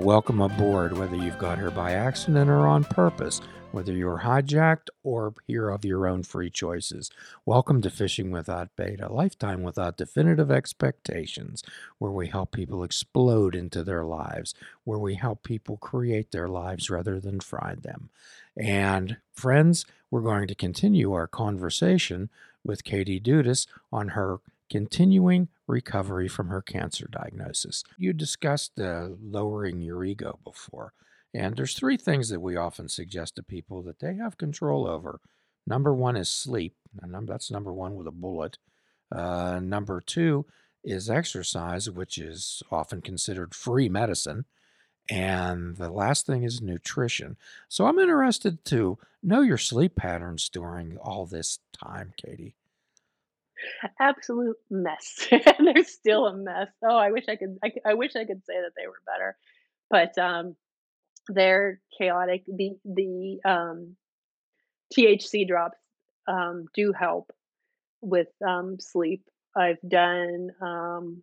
welcome aboard, whether you've got here by accident or on purpose, whether you're hijacked or here of your own free choices. Welcome to Fishing Without Bait, a lifetime without definitive expectations, where we help people explode into their lives, where we help people create their lives rather than find them. And friends, we're going to continue our conversation with Katie Dudas on her continuing recovery from her cancer diagnosis. You discussed uh, lowering your ego before, and there's three things that we often suggest to people that they have control over. Number one is sleep, and that's number one with a bullet. Uh, number two is exercise, which is often considered free medicine. And the last thing is nutrition. So I'm interested to know your sleep patterns during all this time, Katie. Absolute mess. And they're still a mess. Oh, I wish I could I, I wish I could say that they were better. But um they're chaotic. The the um THC drops um do help with um sleep. I've done um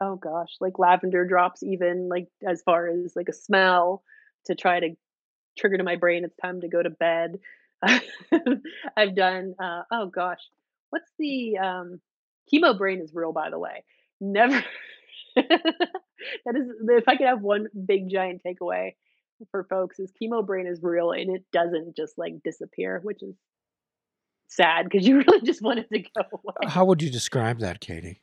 oh gosh, like lavender drops even like as far as like a smell to try to trigger to my brain it's time to go to bed. I've done uh oh gosh, what's the um chemo brain is real by the way. Never that is if I could have one big giant takeaway for folks is chemo brain is real and it doesn't just like disappear, which is sad because you really just want it to go away. How would you describe that, Katie?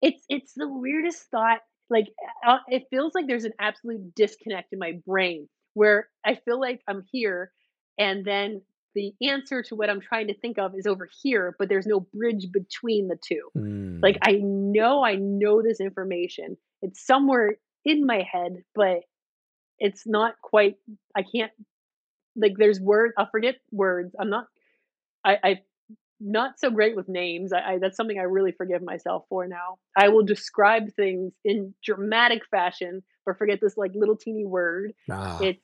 It's it's the weirdest thought. Like uh, it feels like there's an absolute disconnect in my brain where I feel like I'm here and then the answer to what I'm trying to think of is over here, but there's no bridge between the two. Like Mm. I know I know this information. It's somewhere in my head, but it's not quite I can't like there's words I'll forget words. I'm not I, I not so great with names. I, I that's something I really forgive myself for now. I will describe things in dramatic fashion, but forget this like little teeny word. Ah, It's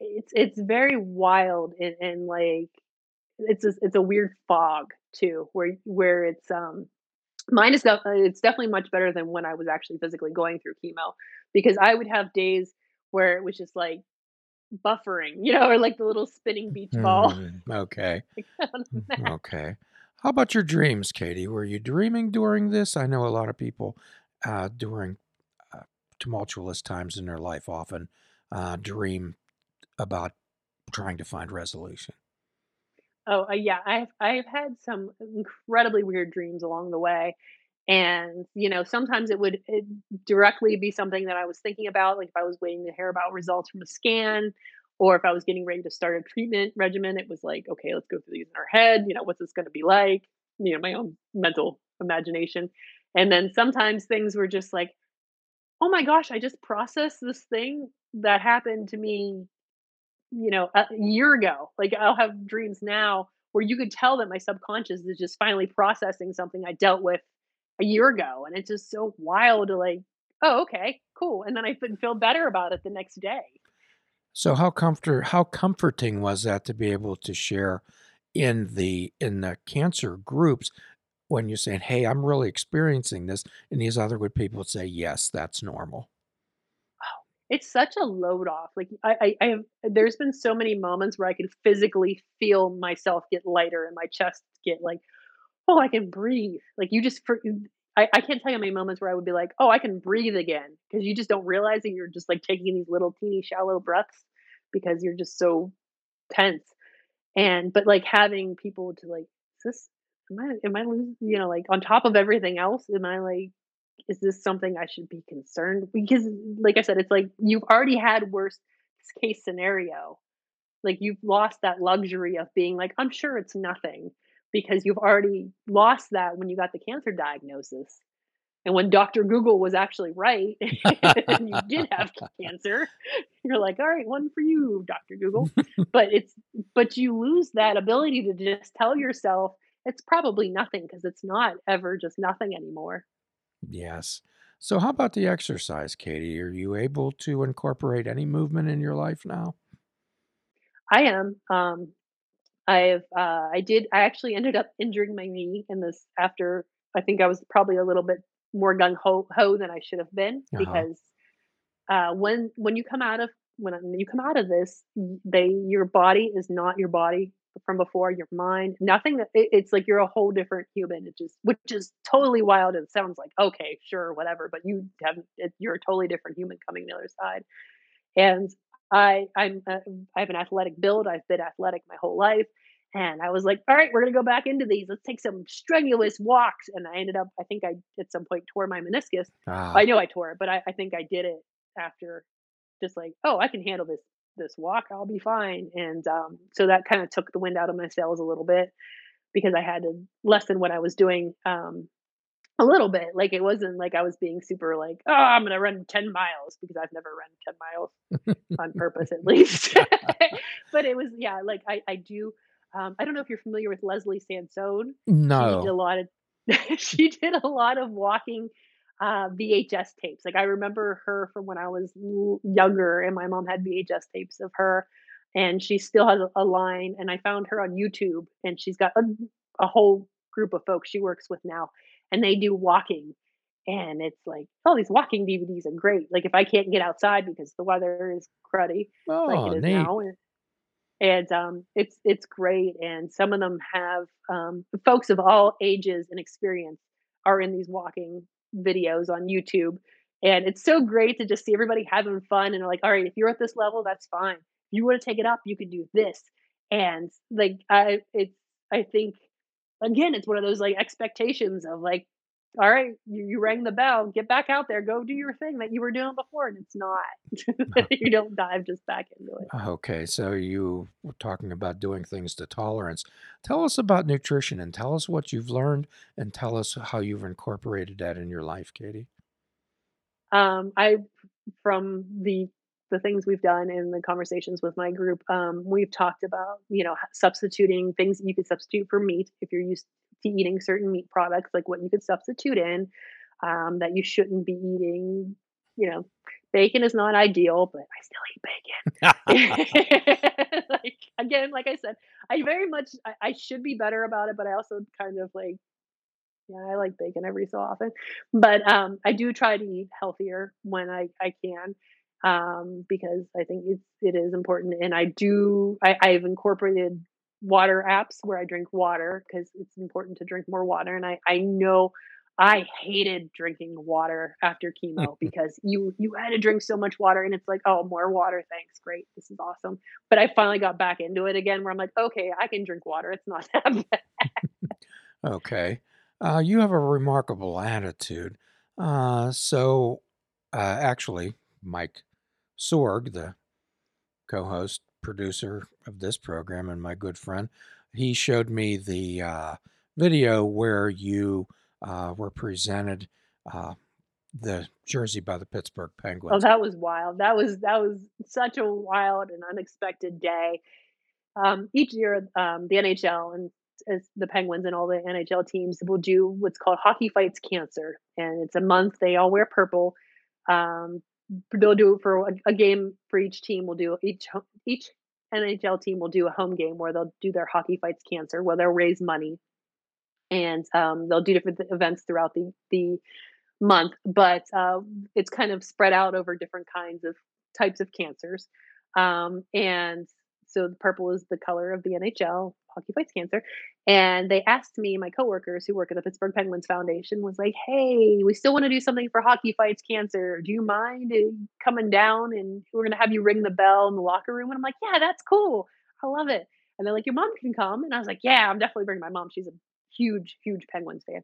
it's it's very wild and, and like it's a, it's a weird fog too, where where it's um mine is def- uh, it's definitely much better than when I was actually physically going through chemo because I would have days where it was just like buffering, you know, or like the little spinning beach ball. mm, okay. mm. Okay. How about your dreams, Katie? Were you dreaming during this? I know a lot of people uh, during uh, tumultuous times in their life often uh, dream about trying to find resolution. Oh, uh, yeah, I've I've had some incredibly weird dreams along the way, and, you know, sometimes it would, eh, directly be something that I was thinking about, like, if I was waiting to hear about results from a scan, or if I was getting ready to start a treatment regimen, it was like, "Okay, let's go through these in our head, you know, what's this gonna be like?" You know, my own mental imagination, and then sometimes things were just like, "Oh my gosh, I just processed this thing that happened to me you know, a year ago. Like I'll have dreams now where you could tell that my subconscious is just finally processing something I dealt with a year ago. And it's just so wild to like, oh, okay, cool. And then I feel better about it the next day. So how comfort how comforting was that to be able to share in the in the cancer groups when you're saying, "Hey, I'm really experiencing this," and these other good people say, "Yes, that's normal." It's such a load off. Like I, I, I have, there's been so many moments where I can physically feel myself get lighter and my chest get like, oh, I can breathe. Like you just, for, I, I can't tell you how many moments where I would be like, oh, I can breathe again because you just don't realize that you're just like taking these little teeny shallow breaths because you're just so tense. And but like having people to like, is this am I am I losing you know, like on top of everything else, am I like is this something I should be concerned because like I said, it's like you've already had worst case scenario. Like you've lost that luxury of being like, I'm sure it's nothing because you've already lost that when you got the cancer diagnosis. And when Dr. Google was actually right and you did have cancer, you're like, all right, one for you, Dr. Google. But it's but you lose that ability to just tell yourself it's probably nothing because it's not ever just nothing anymore. Yes. So how about the exercise, Katie? Are you able to incorporate any movement in your life now? I am. Um, I've uh, I did I actually ended up injuring my knee in this after I think I was probably a little bit more gung ho ho than I should have been Uh-huh. because uh, when when you come out of when you come out of this, they your body is not your body from before, your mind, nothing that it it's like you're a whole different human, it just which is totally wild, it sounds like, "Okay, sure, whatever," but you haven't it you're a totally different human coming the other side, and I I'm, uh, I have an athletic build, I've been athletic my whole life, and I was like, "Alright, we're gonna go back into these, let's take some strenuous walks," and I ended up I think I, at some point, tore my meniscus. I Ah. know I tore it, but I I think I did it after just like, "Oh, I can handle this this walk, I'll be fine," and, um, so that kinda took the wind out of my sails a little bit because I had to lessen what I was doing, um, a little bit, like, it wasn't like I was being super like, "Oh, I'm gonna run 10 miles," because I've never run 10 miles on purpose, at least. But it was yeah, like, I I do um, I don't know if you're familiar with Leslie Sansone. No. She did a lot of she did a lot of walking, uh, VHS tapes, like, I remember her from when I was younger, and my mom had VHS tapes of her, and she still has a line, and I found her on YouTube, and she's got a a whole group of folks she works with now, and they do walking, and it's like, "Oh, these walking DVDs are great," like, if I can't get outside because the weather is cruddy like it Oh, neat. now, and and, um, it's it's great, and some of them have, um folks of all ages and experience are in these walking videos on YouTube, and it's so great to just see everybody having fun, and like, "Alright, if you're at this level, that's fine. You wanna take it up, you can do this," and, like, I it's I think, again, it's one of those, like, expectations of, like, "Alright, you you rang the bell, get back out there, go do your thing that you were doing before," and it's not. You don't dive just back into it. Okay, so you were talking about doing things to tolerance. Tell us about nutrition, and tell us what you've learned, and tell us how you've incorporated that in your life, Katie. Um, I from the the things we've done in the conversations with my group, um, we've talked about, you know, substituting things you could substitute for meat if you're used to eating certain meat products, like what you could substitute in, um, that you shouldn't be eating, you know, bacon is not ideal, but I still eat bacon. Like, again, like I said, I very much I I should be better about it, but I also kind of like yeah, I like bacon every so often, but, um, I do try to eat healthier when I I can, um, because I think it's it is important, and I do I I've incorporated water apps where I drink water because it's important to drink more water, and I I know I hated drinking water after chemo because you you had to drink so much water, and it's like, "Oh, more water, thanks, great, this is awesome," but I finally got back into it again where I'm like, "Okay, I can drink water, it's not that bad." Okay. Uh, you have a remarkable attitude. Uh, so, uh, actually, Mike Sorg, the co-host, producer of this program and my good friend, he showed me the, uh, video where you, uh, were presented, uh, the jersey by the Pittsburgh Penguins. Oh, that was wild. That was that was such a wild and unexpected day. Um, each year, um, the NHL and as the Penguins and all the NHL teams will do what's called Hockey Fights Cancer, and it's a month, they all wear purple. Um, they'll do it for a a game for each team will do each each NHL team will do a home game where they'll do their Hockey Fights Cancer, where they'll raise money, and, um, they'll do different events throughout the the month, but, uh, it's kind of spread out over different kinds of types of cancers, um, and so the purple is the color of the NHL, Hockey Fights Cancer, and they asked me my coworkers who work at the Pittsburgh Penguins Foundation was like, "Hey, we still wanna do something for Hockey Fights Cancer. Do you mind, eh, coming down, and we're gonna have you ring the bell in the locker room?" And I'm like, "Yeah, that's cool. I love it." And they're like, "Your mom can come," and I was like, "Yeah, I'm definitely bringing my mom." She's a huge, huge Penguins fan,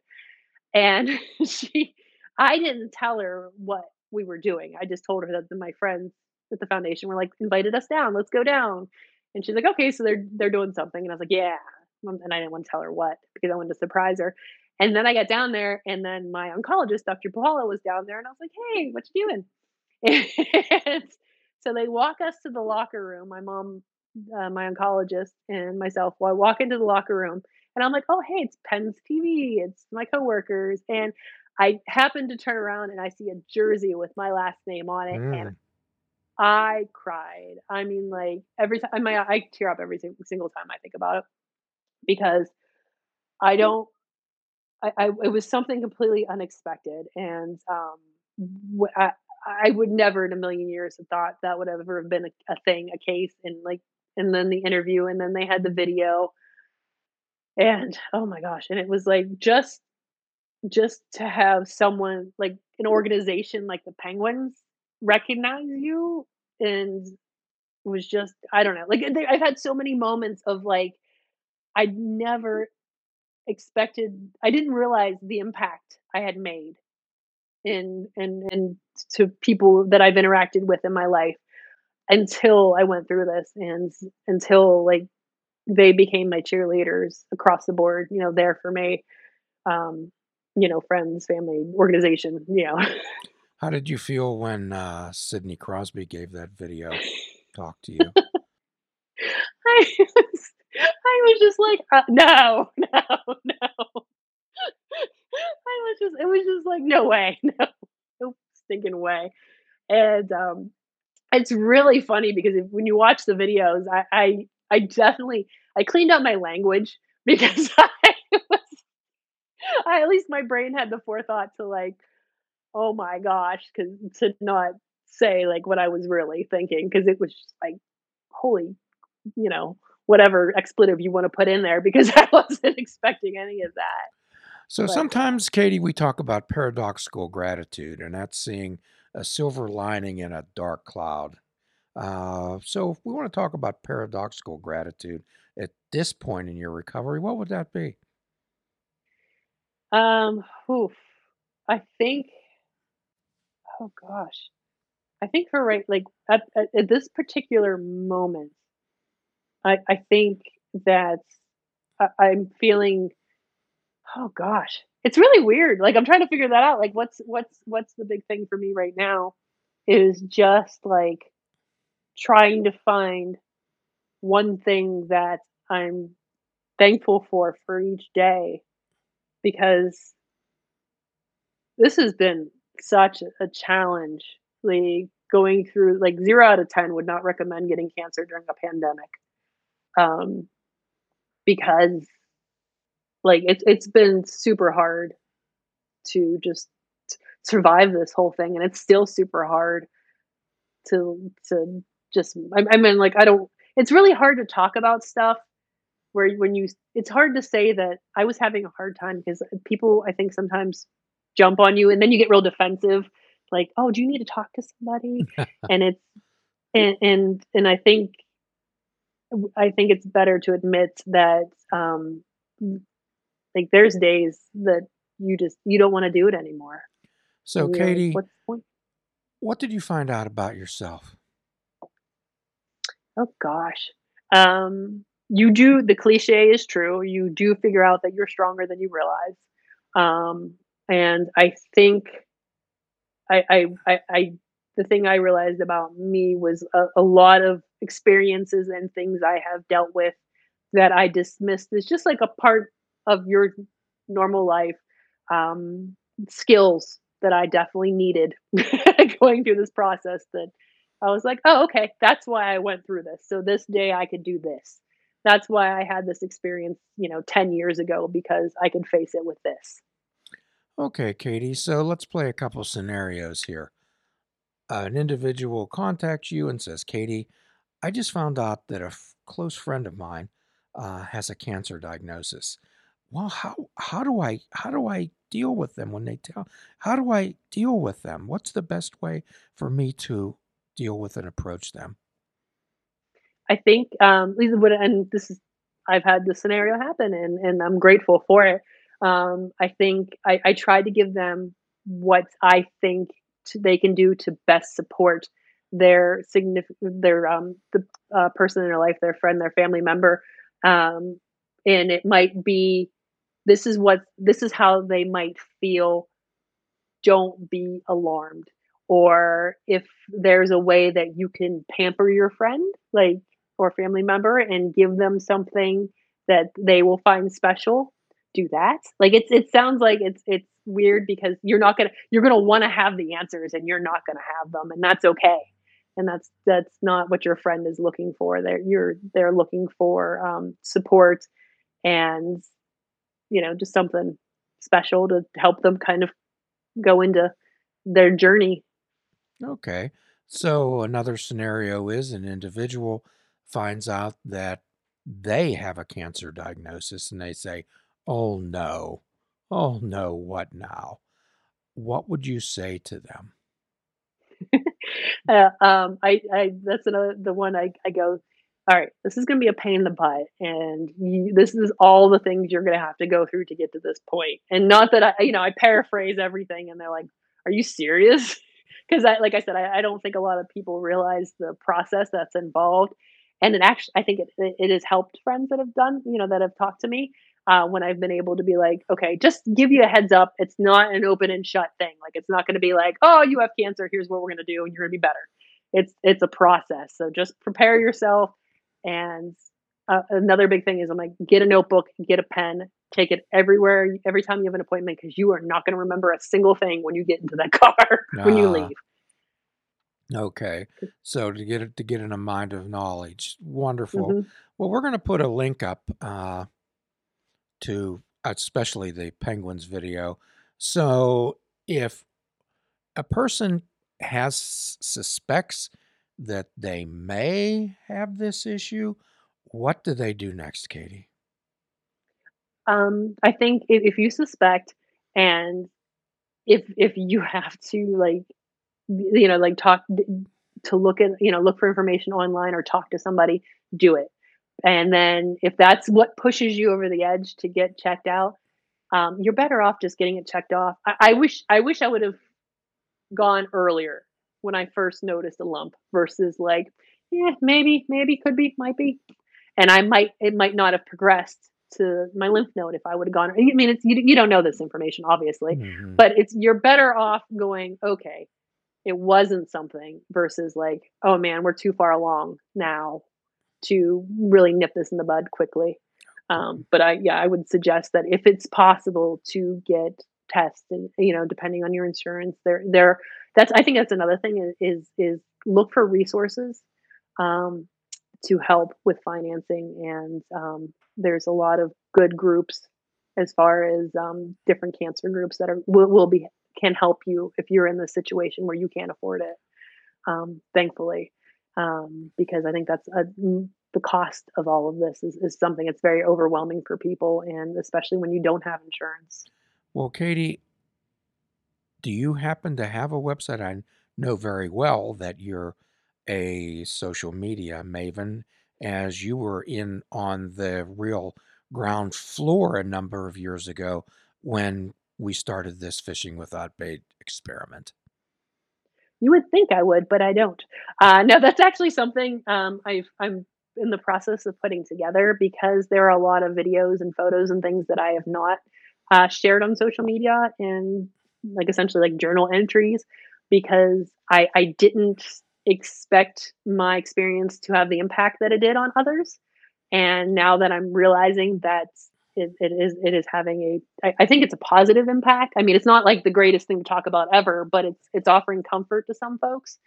and she I didn't tell her what we were doing, I just told her that my friends at the foundation were, like, "Invited us down, let's go down." And she's like, "Okay, so they're they're doing something," and I was like, "Yeah," um, and I didn't wanna tell her what because I wanted to surprise her, and then I got down there, and then my oncologist, Dr. Paula, was down there, and I was like, "Hey, what you doing?" And so they walk us to the locker room, my mom, uh, my oncologist, and myself, well, I walk into the locker room, and I'm like, "Oh, hey, it's Pens TV, it's my coworkers," and I happen to turn around, and I see a jersey with my last name on it, and Mm. I cried. I mean, like, every ti my I tear up every single time I think about it because I don't I I it was something completely unexpected, and, um, I, I would never in a million years have thought that would ever have been a, a thing, a case, and like, and then the interview, and then they had the video, and oh my gosh, and it was like just just to have someone like an organization like the Penguins recognize you and was just I don't know. Like I've had so many moments of like I never expected I didn't realize the impact I had made in and and to people that I've interacted with in my life until I went through this and until like they became my cheerleaders across the board, you know, there for me. Um, you know, friends, family, organization, you know. How did you feel when uh, Sidney Crosby gave that video talk to you? I was, I was just like, uh, no, no, no. I was just, it was just like, no way, no, no stinking way. And um, it's really funny because if, when you watch the videos, I, I, I definitely, I cleaned up my language because I was, I, at least my brain had the forethought to like, oh my gosh, because to not say like what I was really thinking because it was just like, holy, you know, whatever expletive you want to put in there because I wasn't expecting any of that. So But sometimes, Katie, we talk about paradoxical gratitude, and that's seeing a silver lining in a dark cloud. Uh, so if we want to talk about paradoxical gratitude at this point in your recovery, what would that be? um, oof, I think, oh gosh, I think for right, like at, at, at this particular moment, I I think that I, I'm feeling Oh gosh. It's really weird. Like I'm trying to figure that out. Like what's what's what's the big thing for me right now is just like trying to find one thing that I'm thankful for for each day because this has been such a challenge. Like going through like 0 out of 10 would not recommend getting cancer during a pandemic. Um because like it's it's been super hard to just survive this whole thing and it's still super hard to to just I, I mean like I don't it's really hard to talk about stuff where when you it's hard to say that I was having a hard time because people I think sometimes jump on you and then you get real defensive like oh do you need to talk to somebody and it's and and and I think I think it's better to admit that um like there's days that you just you don't want to do it anymore So, and you're like Katie, what's the point what did you find out about yourself? Oh gosh. Um, you do the cliche is true. You do figure out that you're stronger than you realize. Um, and I think I, I, I, I the thing I realized about me was a, a lot of experiences and things I have dealt with that I dismissed as just like a part of your normal life. Um, skills that I definitely needed going through this process that I was like, "Oh, okay, that's why I went through this. So this day I could do this. That's why I had this experience, you know, 10 years ago because I could face it with this." Okay, Katie, so let's play a couple scenarios here. An individual contacts you and says, Katie, I just found out that a f- close friend of mine uh, has a cancer diagnosis. Well, how how do I how do I deal with them when they tell? How do I deal with them? What's the best way for me to deal with and approach them? I think um Lisa would and this is I've had this scenario happen and and I'm grateful for it. Um I think I I try to give them what I think t- they can do to best support their significant their um the uh, person in their life, their friend, their family member. Um and it might be this is what this is how they might feel don't be alarmed or if there's a way that you can pamper your friend like or family member and give them something that they will find special do that? Like it's it sounds like it's it's weird because you're not gonna you're gonna want to have the answers and you're not gonna have them and that's okay. And that's that's not what your friend is looking for. They're you're they're looking for um, support and you know just something special to help them kind of go into their journey. Okay. So another scenario is an individual finds out that they have a cancer diagnosis and they say, "Oh no. Oh no, what now?" What would you say to them? Uh, um, I I that's another the one I I go, "Alright, this is gonna be a pain in the butt, and you this is all the things you're gonna have to go through to get to this point." And not that I you know, I paraphrase everything and they're like, "Are you serious? Because I like I said, I I don't think a lot of people realize the process that's involved, and it actually, I think it it it has helped friends that have done you know, that have talked to me, uh, when I've been able to be like, "Okay, just give you a heads up, it's not an open and shut thing, like, it's not gonna be like, oh, you have cancer, here's what we're gonna do, and you're gonna be better.' It's it's a process, so just prepare yourself." And, uh, another big thing is I'm like, "Get a notebook, get a pen, take it everywhere every time you have an appointment because you are not gonna remember a single thing when you get into that car when you Ah. leave." Okay. So to get it to get in a mind of knowledge. Wonderful. Mhm. Well, we're gonna put a link up, uh to especially the penguins video. So if a person has suspects that they may have this issue, what do they do next, Katie? Um, I think if if you suspect and if if you have to, like, you know, like, talk to look at you know, look for information online or talk to somebody, do it. And then if that's what pushes you over the edge to get checked out, um, you're better off just getting it checked off. I I wish I wish I would've gone earlier when I first noticed a lump versus, like, "Yeah, maybe maybe, could be, might be." And I might it might not have progressed to my lymph node if I would've gone I mean, it's you you don't know this information, obviously, Mhm. but it's you're better off going, "Okay, it wasn't something," versus, like, "Oh, man, we're too far along now to really nip this in the bud quickly." Um, but I yeah, I would suggest that if it's possible to get tests and, you know, depending on your insurance, there there that's I think that's another thing is is look for resources, um, to help with financing, and, um, there's a lot of good groups as far as, um, different cancer groups that are will will be can help you if you're in the situation where you can't afford it, um, thankfully. Um, because I think that's a the cost of all of this is is something that's very overwhelming for people, and especially when you don't have insurance. Well, Katie do you happen to have a website? I know very well that you're a social media maven as you were in on the real ground floor a number of years ago when we started this Fishing Without Bait experiment. You would think I would, but I don't. Uh, no, that's actually something, um, I've I'm in the process of putting together because there are a lot of videos and photos and things that I have not, uh, shared on social media and, like, essentially, like, journal entries because I I didn't expect my experience to have the impact that it did on others, and now that I'm realizing that it it is it is having a I I think it's a positive impact. I mean, it's not, like, the greatest thing to talk about ever, but it's it's offering comfort to some folks,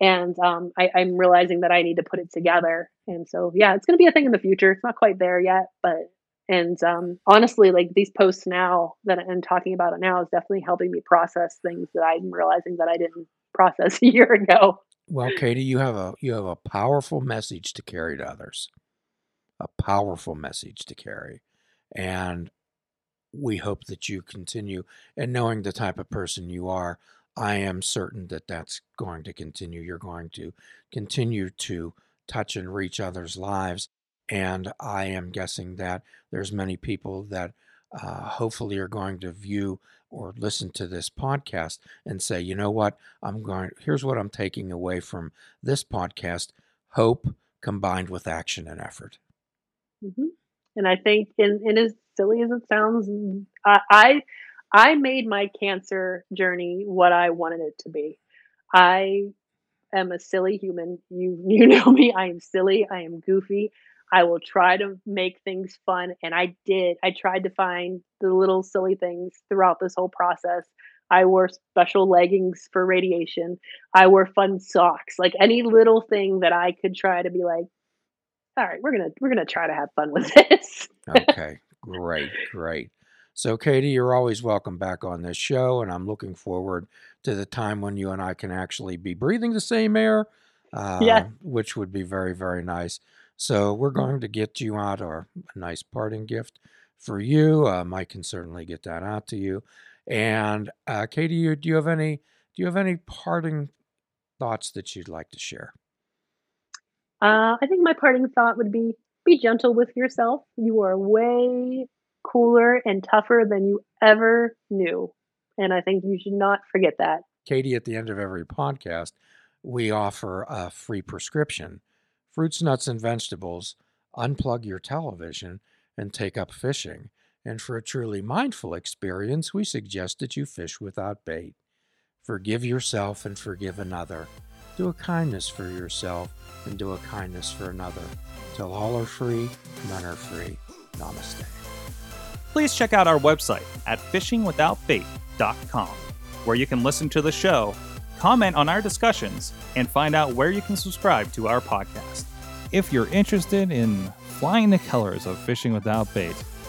and, um, I I'm realizing that I need to put it together, and so, yeah, it's gonna be a thing in the future. It's not quite there yet, but and, um, honestly, like, these posts now that I'm talking about it now is definitely helping me process things that I'm realizing that I didn't process a year ago. Well, Katie, you have a you have a powerful message to carry to others. A powerful message to carry, and we hope that you continue, and knowing the type of person you are, I am certain that that's going to continue. You're going to continue to touch and reach others' lives, and I am guessing that there's many people that, uh, hopefully are going to view or listen to this podcast and say, "You know what? I'm going here's what I'm taking away from this podcast, hope combined with action and effort." Mhm, and I think and and as silly as it sounds, I I I made my cancer journey what I wanted it to be. I am a silly human. You you know me, I am silly, I am goofy. I will try to make things fun, and I did. I tried to find the little silly things throughout this whole process. I wore special leggings for radiation. I wore fun socks, like, any little thing that I could try to be like, "Alright, we're gonna we're gonna try to have fun with this." Okay, great, great. So, Katie, you're always welcome back on this show, and I'm looking forward to the time when you and I can actually be breathing the same air, uh, Yeah. which would be very, very nice. So we're going to get you out our a nice parting gift for you. Um, I can certainly get that out to you. And uh, Katie, you, do you have any do you have any parting thoughts that you'd like to share? Uh, I think my parting thought would be be gentle with yourself. You are way cooler and tougher than you ever knew. And I think you should not forget that. Katie, at the end of every podcast, we offer a free prescription fruits, nuts, and vegetables. Unplug your television and take up fishing. And for a truly mindful experience, we suggest that you fish without bait. Forgive yourself and forgive another. Do a kindness for yourself and do a kindness for another. Till all are free, none are free. Namaste. please check out our website at fishingwithoutbait.com, where you can listen to the show, comment on our discussions, and find out where you can subscribe to our podcast. If you're interested in flying the colors of Fishing Without Bait,